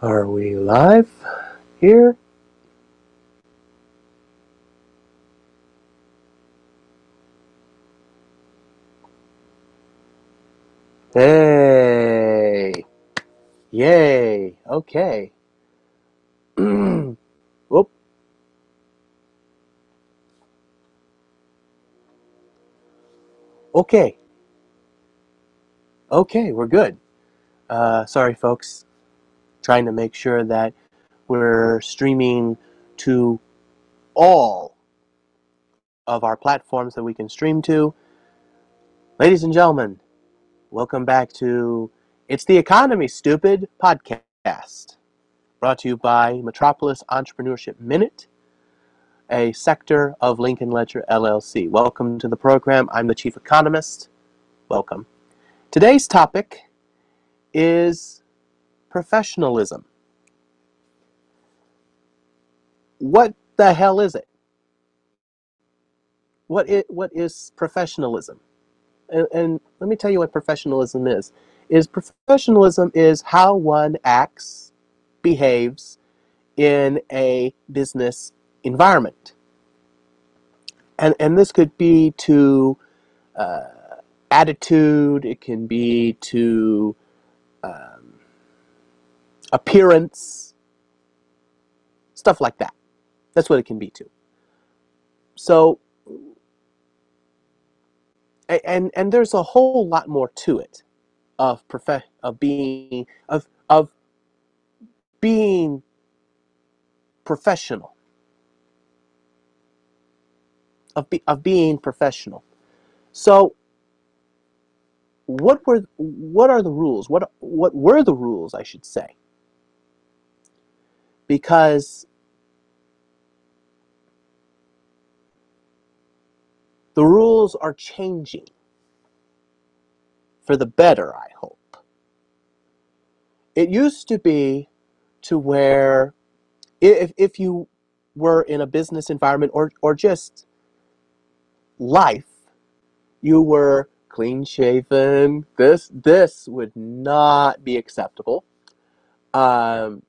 Are we live here? Hey! Yay! Okay. Whoop. Okay. Okay, we're good. Uh, sorry, folks. Trying to make sure that we're streaming to all of our platforms that we can stream to. Ladies and gentlemen, welcome back to It's the Economy, Stupid podcast, brought to you by Metropolis Entrepreneurship Minute, a sector of Lincoln Ledger LLC. Welcome to the program. I'm the chief economist. Welcome. Today's topic is professionalism. What the hell is it? What it what is professionalism? And, and let me tell you what professionalism is. Is professionalism is how one acts, behaves in a business environment. And and this could be to uh, attitude. It can be to appearance, stuff like that. That's what it can be to. So, and and there's a whole lot more to it of prof- of being of of being professional of be, of being professional. So, what were what are the rules? What what were the rules, I should say? Because the rules are changing for the better, I hope. It used to be to where if if you were in a business environment or or just life, you were clean shaven. This this would not be acceptable. Um,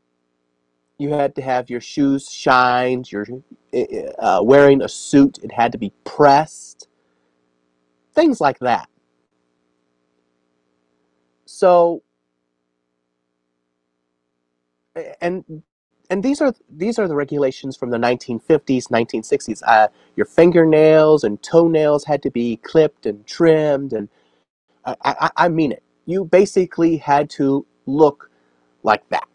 you had to have your shoes shined. Your uh, wearing a suit. It had to be pressed. Things like that. So and and these are these are the regulations from the 1950s, 1960s. Uh, your fingernails and toenails had to be clipped and trimmed, and I, I, I mean it. You basically had to look like that.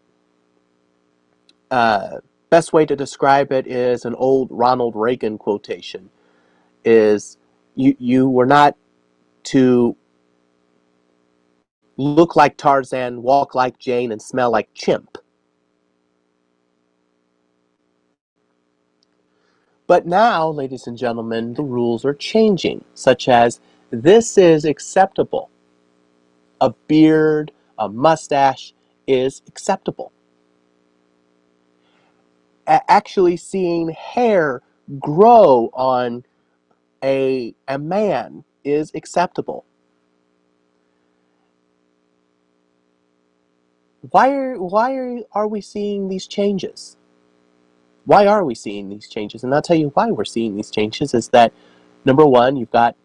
Uh, best way to describe it is an old Ronald Reagan quotation: "Is you you were not to look like Tarzan, walk like Jane, and smell like Chimp." But now, ladies and gentlemen, the rules are changing, such as this is acceptable. A beard, a mustache is acceptable. A- actually, seeing hair grow on a, a man is acceptable. Why are, why are, are we seeing these changes? Why are we seeing these changes? And I'll tell you why we're seeing these changes is that number one, you've got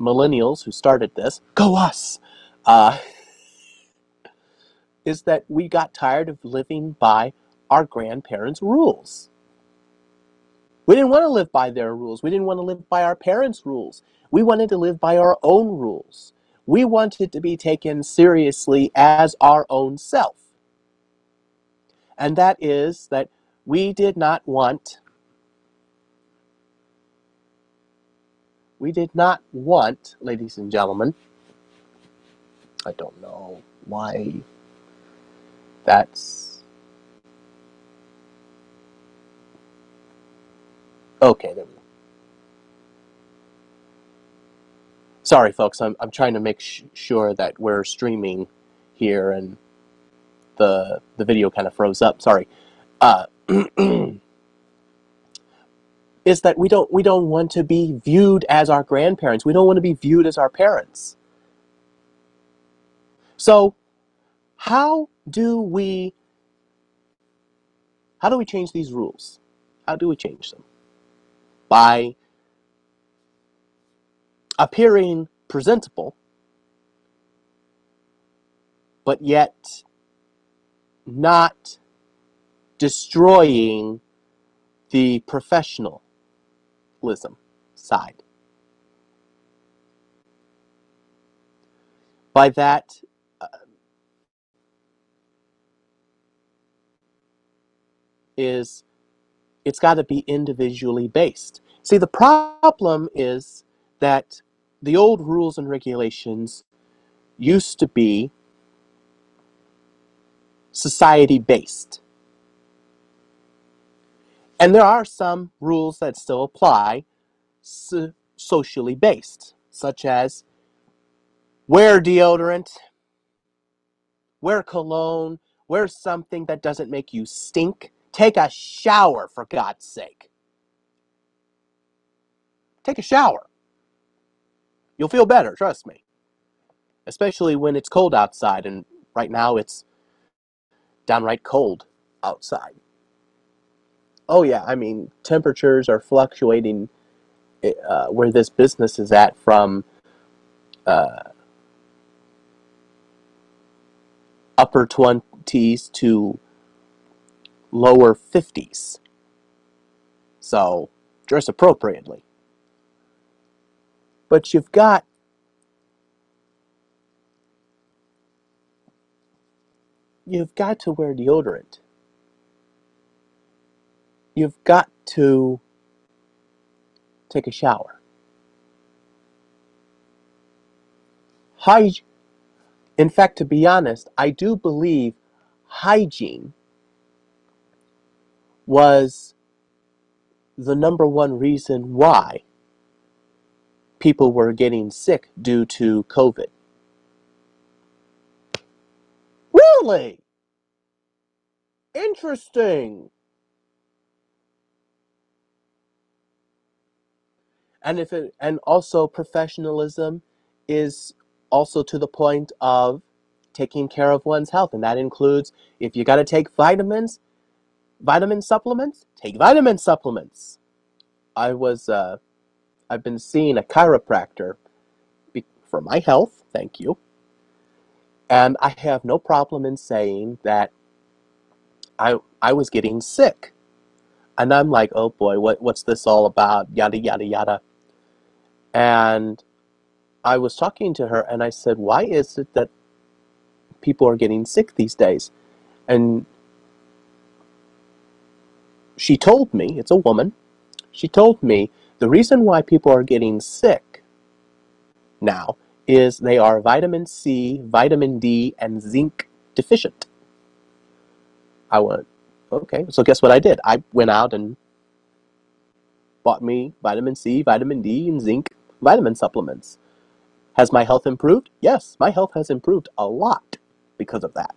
millennials who started this, go us, uh, is that we got tired of living by our grandparents' rules. We didn't want to live by their rules. We didn't want to live by our parents' rules. We wanted to live by our own rules. We wanted to be taken seriously as our own self. And that is that we did not want we did not want, ladies and gentlemen, I don't know why that's okay, there we go. Sorry, folks, I'm, I'm trying to make sure that we're streaming here and the the video kind of froze up. Sorry. Uh, is that we don't we don't want to be viewed as our grandparents. We don't want to be viewed as our parents. So, how do we How do we change these rules? How do we change them? By appearing presentable, but yet not destroying the professionalism side. By that, uh, is it's got to be individually based. See, the problem is that the old rules and regulations used to be society based. And there are some rules that still apply so- socially based, such as wear deodorant, wear cologne, wear something that doesn't make you stink, take a shower for God's sake. Take a shower. You'll feel better, trust me. Especially when it's cold outside, and right now it's downright cold outside. Oh, yeah, I mean, temperatures are fluctuating eh, uh, where this business is at from uh, upper 20s to lower 50s. So, dress appropriately. But you've got you've got to wear deodorant. You've got to take a shower. Hyg- in fact, to be honest, I do believe hygiene was the number one reason why people were getting sick due to COVID. Really? Interesting. And if it and also professionalism is also to the point of taking care of one's health and that includes if you got to take vitamins, vitamin supplements, take vitamin supplements. I was uh, I've been seeing a chiropractor be- for my health, thank you. And I have no problem in saying that I I was getting sick. And I'm like, "Oh boy, what what's this all about?" yada yada yada. And I was talking to her and I said, "Why is it that people are getting sick these days?" And she told me, it's a woman, she told me the reason why people are getting sick now is they are vitamin C, vitamin D, and zinc deficient. I went, okay, so guess what I did? I went out and bought me vitamin C, vitamin D, and zinc vitamin supplements. Has my health improved? Yes, my health has improved a lot because of that.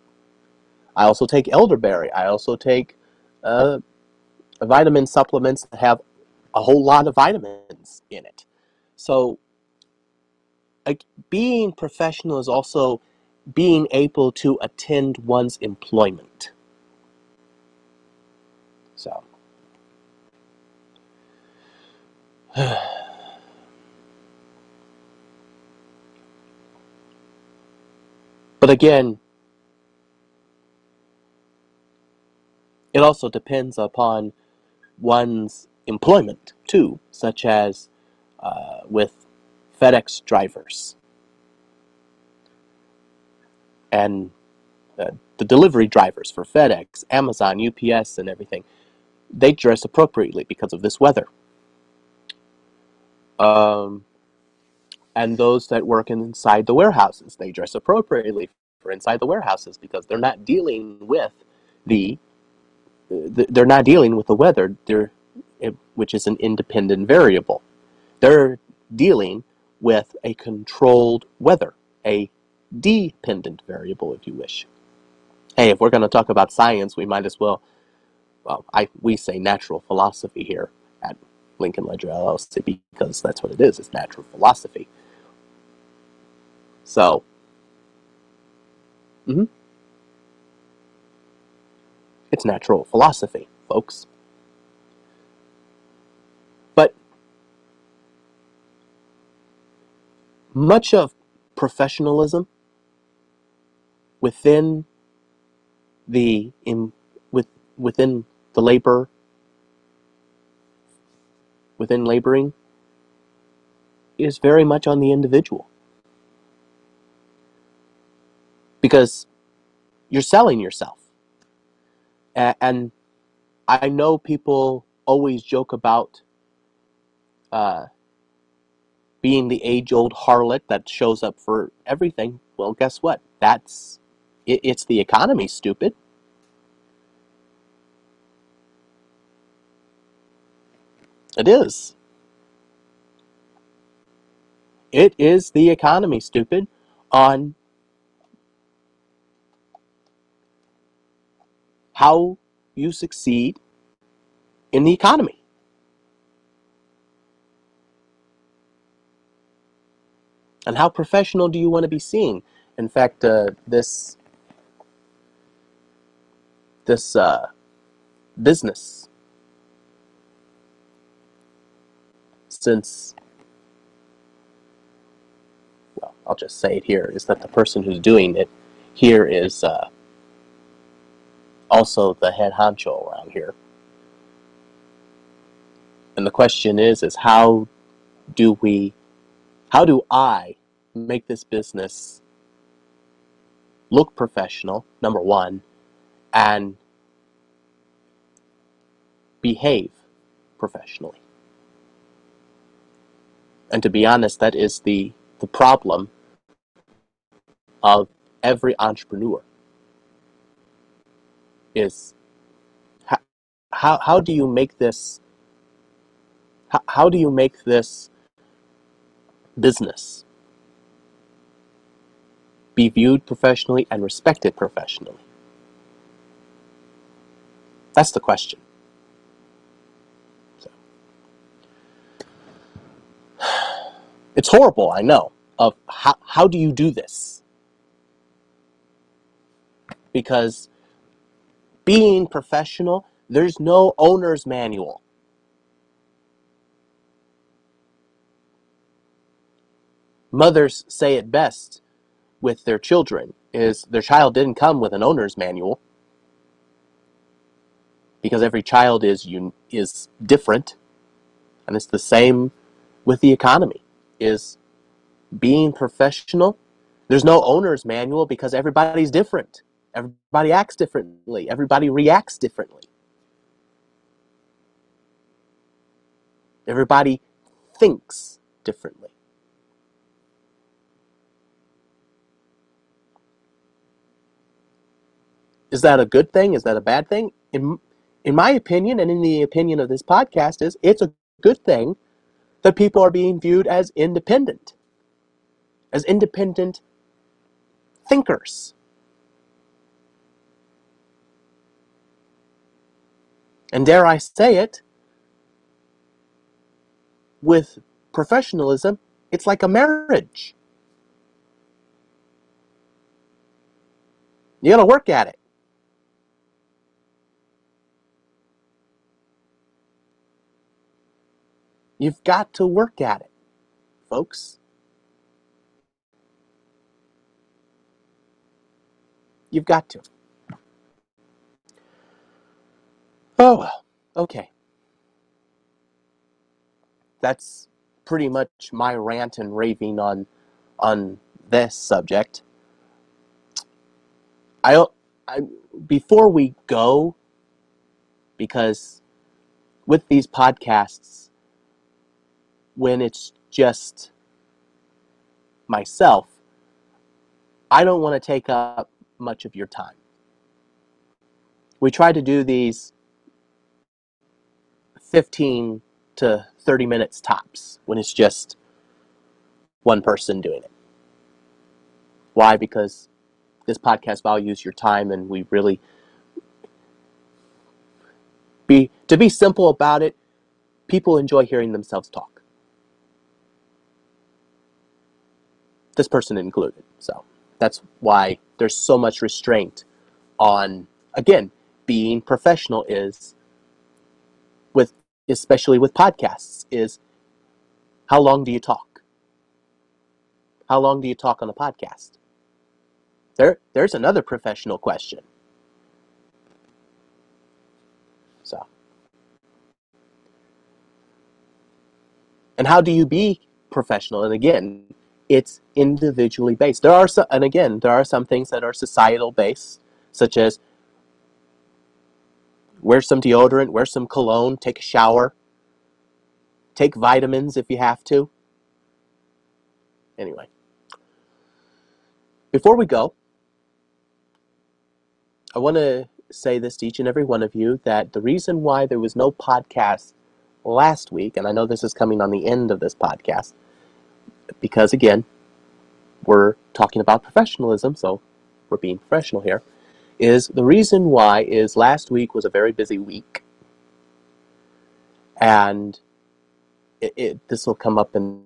I also take elderberry. I also take uh, vitamin supplements that have a whole lot of vitamins in it. So, like, being professional is also being able to attend one's employment. So, but again, it also depends upon one's employment too, such as uh, with FedEx drivers and uh, the delivery drivers for FedEx, Amazon, UPS, and everything. They dress appropriately because of this weather. Um, and those that work inside the warehouses, they dress appropriately for inside the warehouses because they're not dealing with the they're not dealing with the weather. They're which is an independent variable. They're dealing with a controlled weather, a dependent variable, if you wish. Hey, if we're going to talk about science, we might as well, well, I, we say natural philosophy here at Lincoln Ledger LLC because that's what it is, it's natural philosophy. So, mm-hmm. It's natural philosophy. folks. But much of professionalism within the in with within the labor within laboring is very much on the individual because you're selling yourself and i know people always joke about uh, being the age-old harlot that shows up for everything well guess what that's it, it's the economy, stupid. It is. It is the economy, stupid, on how you succeed in the economy. And how professional do you want to be seen? In fact, uh, this this uh, business since well i'll just say it here is that the person who's doing it here is uh, also the head honcho around here and the question is is how do we how do i make this business look professional number one and behave professionally. And to be honest, that is the, the problem of every entrepreneur is how, how, do you make this how, how do you make this business be viewed professionally and respected professionally that's the question. So. It's horrible, I know. Of how, how do you do this? Because being professional, there's no owner's manual. Mothers say it best with their children is their child didn't come with an owner's manual because every child is un- is different, and it's the same with the economy. Is being professional. There's no owner's manual because everybody's different. Everybody acts differently. Everybody reacts differently. Everybody thinks differently. Is that a good thing? Is that a bad thing? In, in my opinion, and in the opinion of this podcast, is it's a good thing that people are being viewed as independent, as independent thinkers. And dare I say it, with professionalism, it's like a marriage. You gotta work at it. You've got to work at it, folks. You've got to. Oh, well. Okay. That's pretty much my rant and raving on on this subject. I, I before we go because with these podcasts when it's just myself, I don't want to take up much of your time. We try to do these 15 to 30 minutes tops when it's just one person doing it. Why? Because this podcast values your time and we really be to be simple about it, people enjoy hearing themselves talk. this person included. So that's why there's so much restraint on, again, being professional is especially with podcasts, is how long do you talk? How long do you talk on a podcast? There, there's another professional question. So, and how do you be professional? And again, it's individually based. There are and again, there are some things that are societal based, such as wear some deodorant, wear some cologne, take a shower, take vitamins if you have to. Anyway, before we go, I want to say this to each and every one of you that the reason why there was no podcast last week, and I know this is coming on the end of this podcast, because again, we're talking about professionalism, so we're being professional here, is the reason why is last week was a very busy week. And it, it, this will come up in,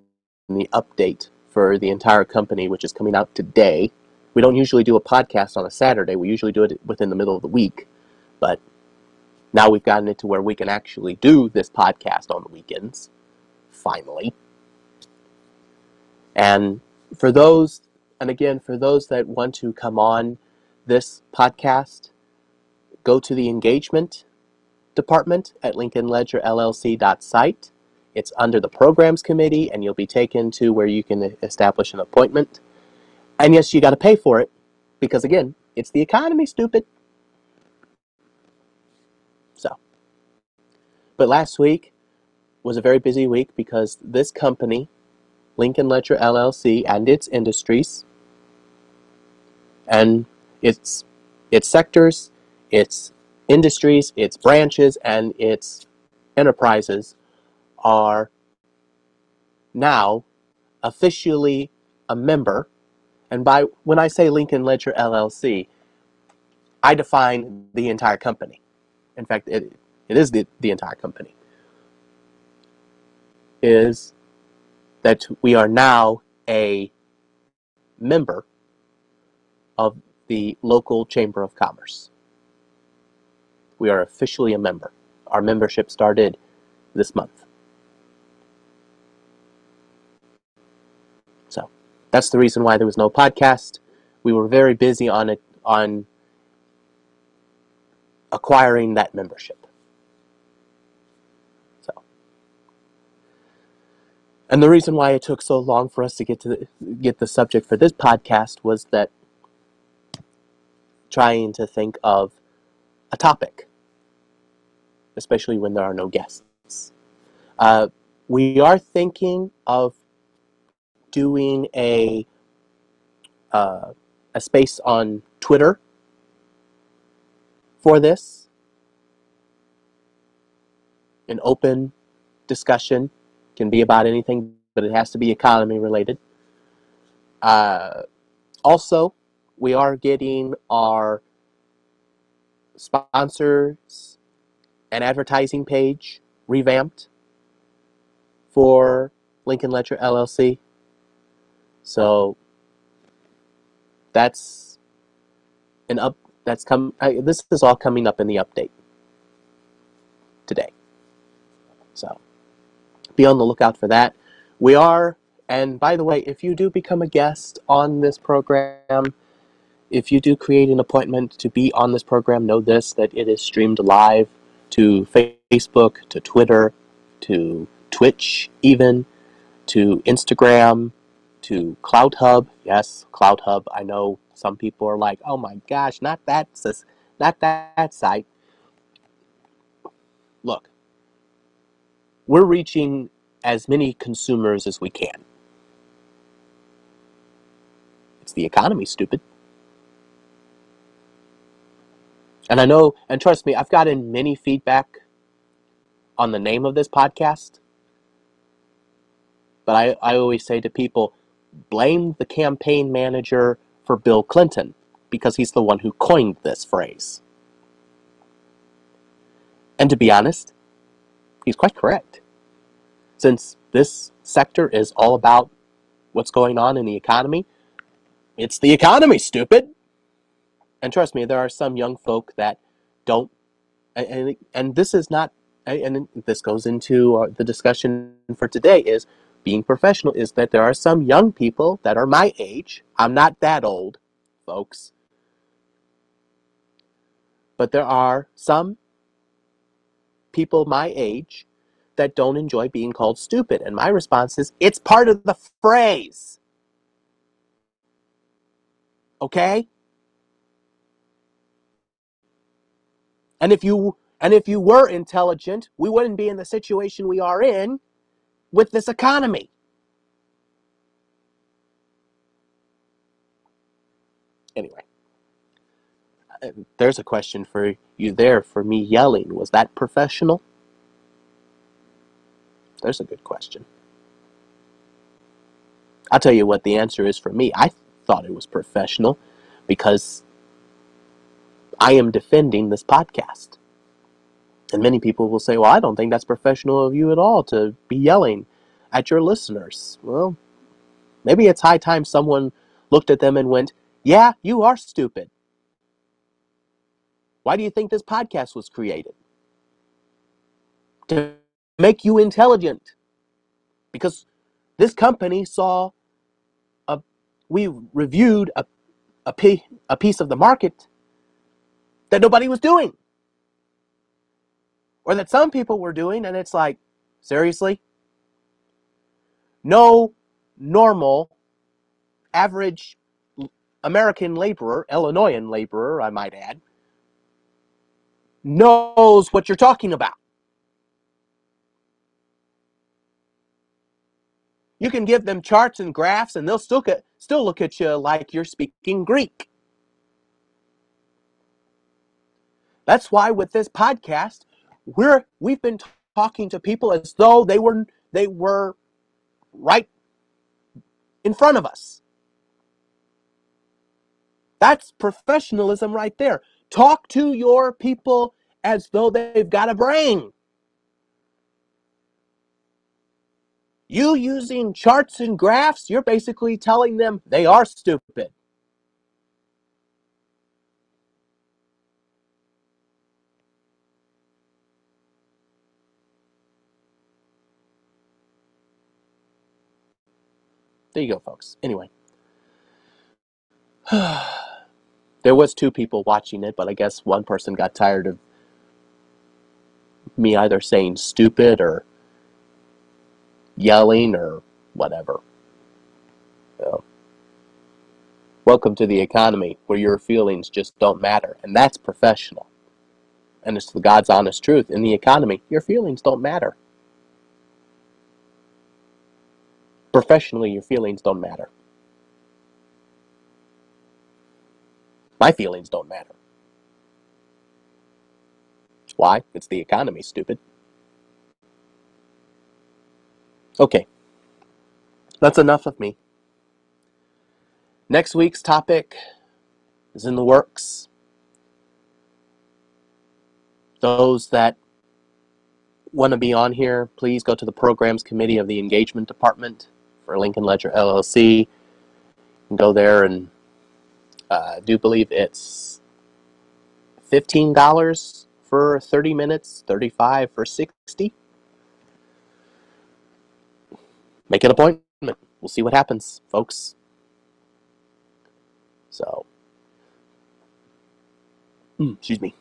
in the update for the entire company, which is coming out today. We don't usually do a podcast on a Saturday. We usually do it within the middle of the week. But now we've gotten it to where we can actually do this podcast on the weekends, finally. And for those, and again, for those that want to come on this podcast, go to the engagement department at lincolnledgerllc.site. It's under the programs committee, and you'll be taken to where you can establish an appointment. And yes, you got to pay for it because, again, it's the economy, stupid. So, but last week was a very busy week because this company Lincoln Ledger LLC and its industries and its its sectors, its industries, its branches, and its enterprises are now officially a member. And by when I say Lincoln Ledger LLC, I define the entire company. In fact, it, it is the, the entire company. Is that we are now a member of the local Chamber of Commerce. We are officially a member. Our membership started this month. So that's the reason why there was no podcast. We were very busy on it on acquiring that membership. So and the reason why it took so long for us to get to the, get the subject for this podcast was that trying to think of a topic, especially when there are no guests. Uh, we are thinking of doing a uh, a space on Twitter for this, an open discussion can be about anything, but it has to be economy related. Uh, also, we are getting our sponsors and advertising page revamped for Lincoln Ledger LLC. So that's an up. That's come. I, this is all coming up in the update today. So be on the lookout for that. We are, and by the way, if you do become a guest on this program, if you do create an appointment to be on this program, know this that it is streamed live to Facebook, to Twitter, to Twitch, even to Instagram, to CloutHub. Yes, CloutHub. I know some people are like, "Oh my gosh, not that, not that site." Look, we're reaching as many consumers as we can. It's the economy, stupid. And I know, and trust me, I've gotten many feedback on the name of this podcast. But I, I always say to people, blame the campaign manager for Bill Clinton because he's the one who coined this phrase. And to be honest, he's quite correct since this sector is all about what's going on in the economy, it's the economy, stupid. And trust me, there are some young folk that don't, and, and this is not and this goes into uh, the discussion for today is being professional is that there are some young people that are my age. I'm not that old, folks. But there are some people my age that don't enjoy being called stupid. And my response is it's part of the phrase. Okay? And if you and if you were intelligent, we wouldn't be in the situation we are in with this economy. Anyway, there's a question for you there for me yelling. Was that professional? There's a good question. I'll tell you what the answer is for me. I thought it was professional because I am defending this podcast. And many people will say, well, I don't think that's professional of you at all to be yelling at your listeners. Well, maybe it's high time someone looked at them and went, yeah, you are stupid. Why do you think this podcast was created? To make you intelligent. Because this company saw a, we reviewed a, a, a piece of the market that nobody was doing. Or that some people were doing, and it's like, seriously? No normal, average American laborer, Illinoisan laborer, I might add, knows what you're talking about. You can give them charts and graphs, and they'll still, get, still look at you like you're speaking Greek. That's why with this podcast, we're we've been talking to people as though they were they were right in front of us. That's professionalism right there. Talk to your people as though they've got a brain. You using charts and graphs, you're basically telling them they are stupid. There you go, folks. Anyway. there was two people watching it, but I guess one person got tired of me either saying stupid or yelling or whatever. Welcome to the economy where your feelings just don't matter, and that's professional. And it's the God's honest truth. In the economy, your feelings don't matter. Professionally, your feelings don't matter. My feelings don't matter. Why? It's the economy, stupid. Okay. That's enough of me. Next week's topic is in the works. Those that want to be on here, please go to the programs committee of the engagement department for Lincoln Ledger LLC. Go there and uh, do believe it's $15 for 30 minutes, 35 for 60. Make an appointment. We'll see what happens, folks. So, mm, excuse me.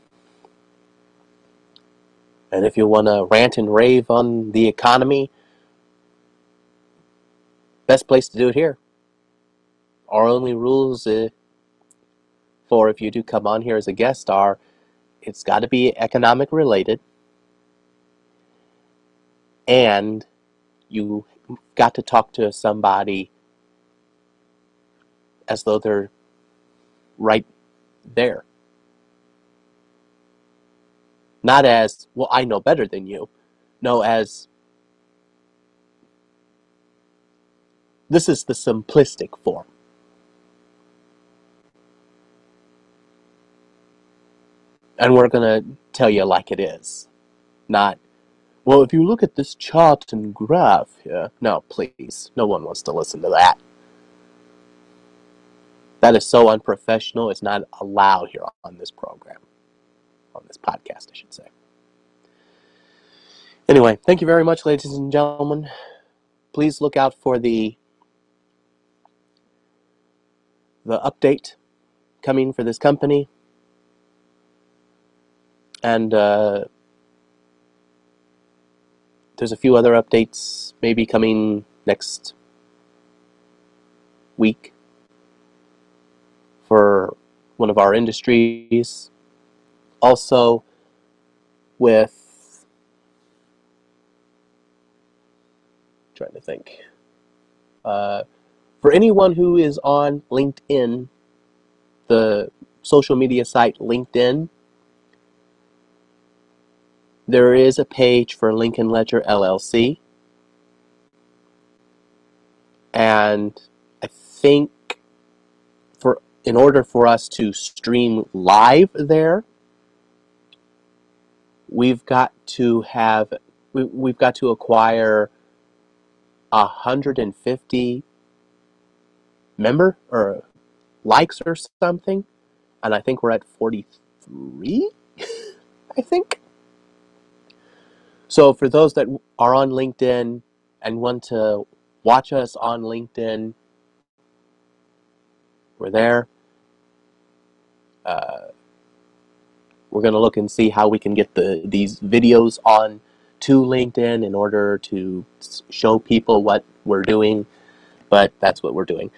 And if you want to rant and rave on the economy, best place to do it here. Our only rules uh, for if you do come on here as a guest are it's got to be economic related and you got to talk to somebody as though they're right there. Not as, well, I know better than you. No, as This is the simplistic form. And we're going to tell you like it is. Not, well, if you look at this chart and graph here. No, please. No one wants to listen to that. That is so unprofessional. It's not allowed here on this program. On this podcast, I should say. Anyway, thank you very much, ladies and gentlemen. Please look out for the the update coming for this company, and uh, there's a few other updates maybe coming next week for one of our industries. Also, with trying to think. Uh, for anyone who is on LinkedIn, the social media site LinkedIn, there is a page for Lincoln Ledger LLC. And I think for in order for us to stream live there, we've got to have we, we've got to acquire 150 member or likes or something and i think we're at 43 i think. So for those that are on linkedin and want to watch us on linkedin we're there. Uh, we're going to look and see how we can get the these videos on to linkedin in order to show people what we're doing but that's what we're doing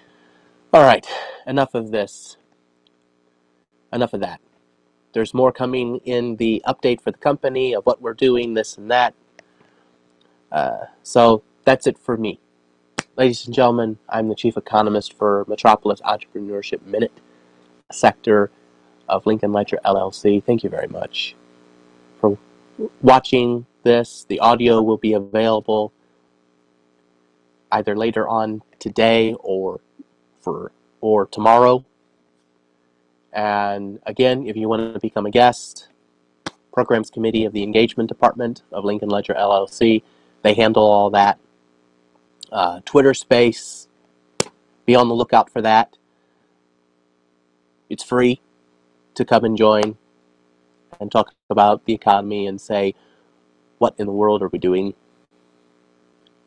all right, enough of this. Enough of that. There's more coming in the update for the company of what we're doing, this and that. Uh, so that's it for me. Ladies and gentlemen, I'm the chief economist for Metropolis Entrepreneurship Minute, sector of Lincoln Ledger LLC. Thank you very much for watching this. The audio will be available either later on today or for or tomorrow. And again, if you want to become a guest, Programs Committee of the Engagement Department of Lincoln Ledger LLC, they handle all that. Uh, Twitter Space, be on the lookout for that. It's free to come and join and talk about the economy and say, what in the world are we doing?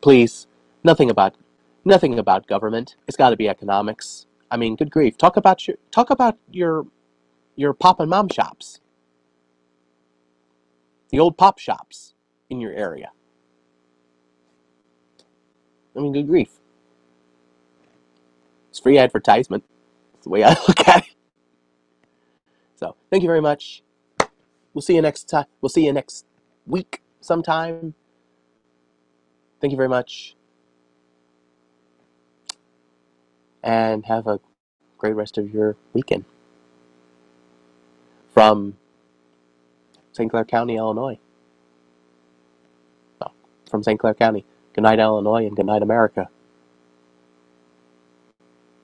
Please, nothing about nothing about government. It's got to be economics. I mean, good grief. Talk about your talk about your your pop and mom shops, the old pop shops in your area. I mean, good grief. It's free advertisement. That's the way I look at it. So, thank you very much. We'll see you next time. We'll see you next week sometime. Thank you very much. And have a great rest of your weekend. From St. Clair County, Illinois. No, from St. Clair County. Good night, Illinois, and good night, America.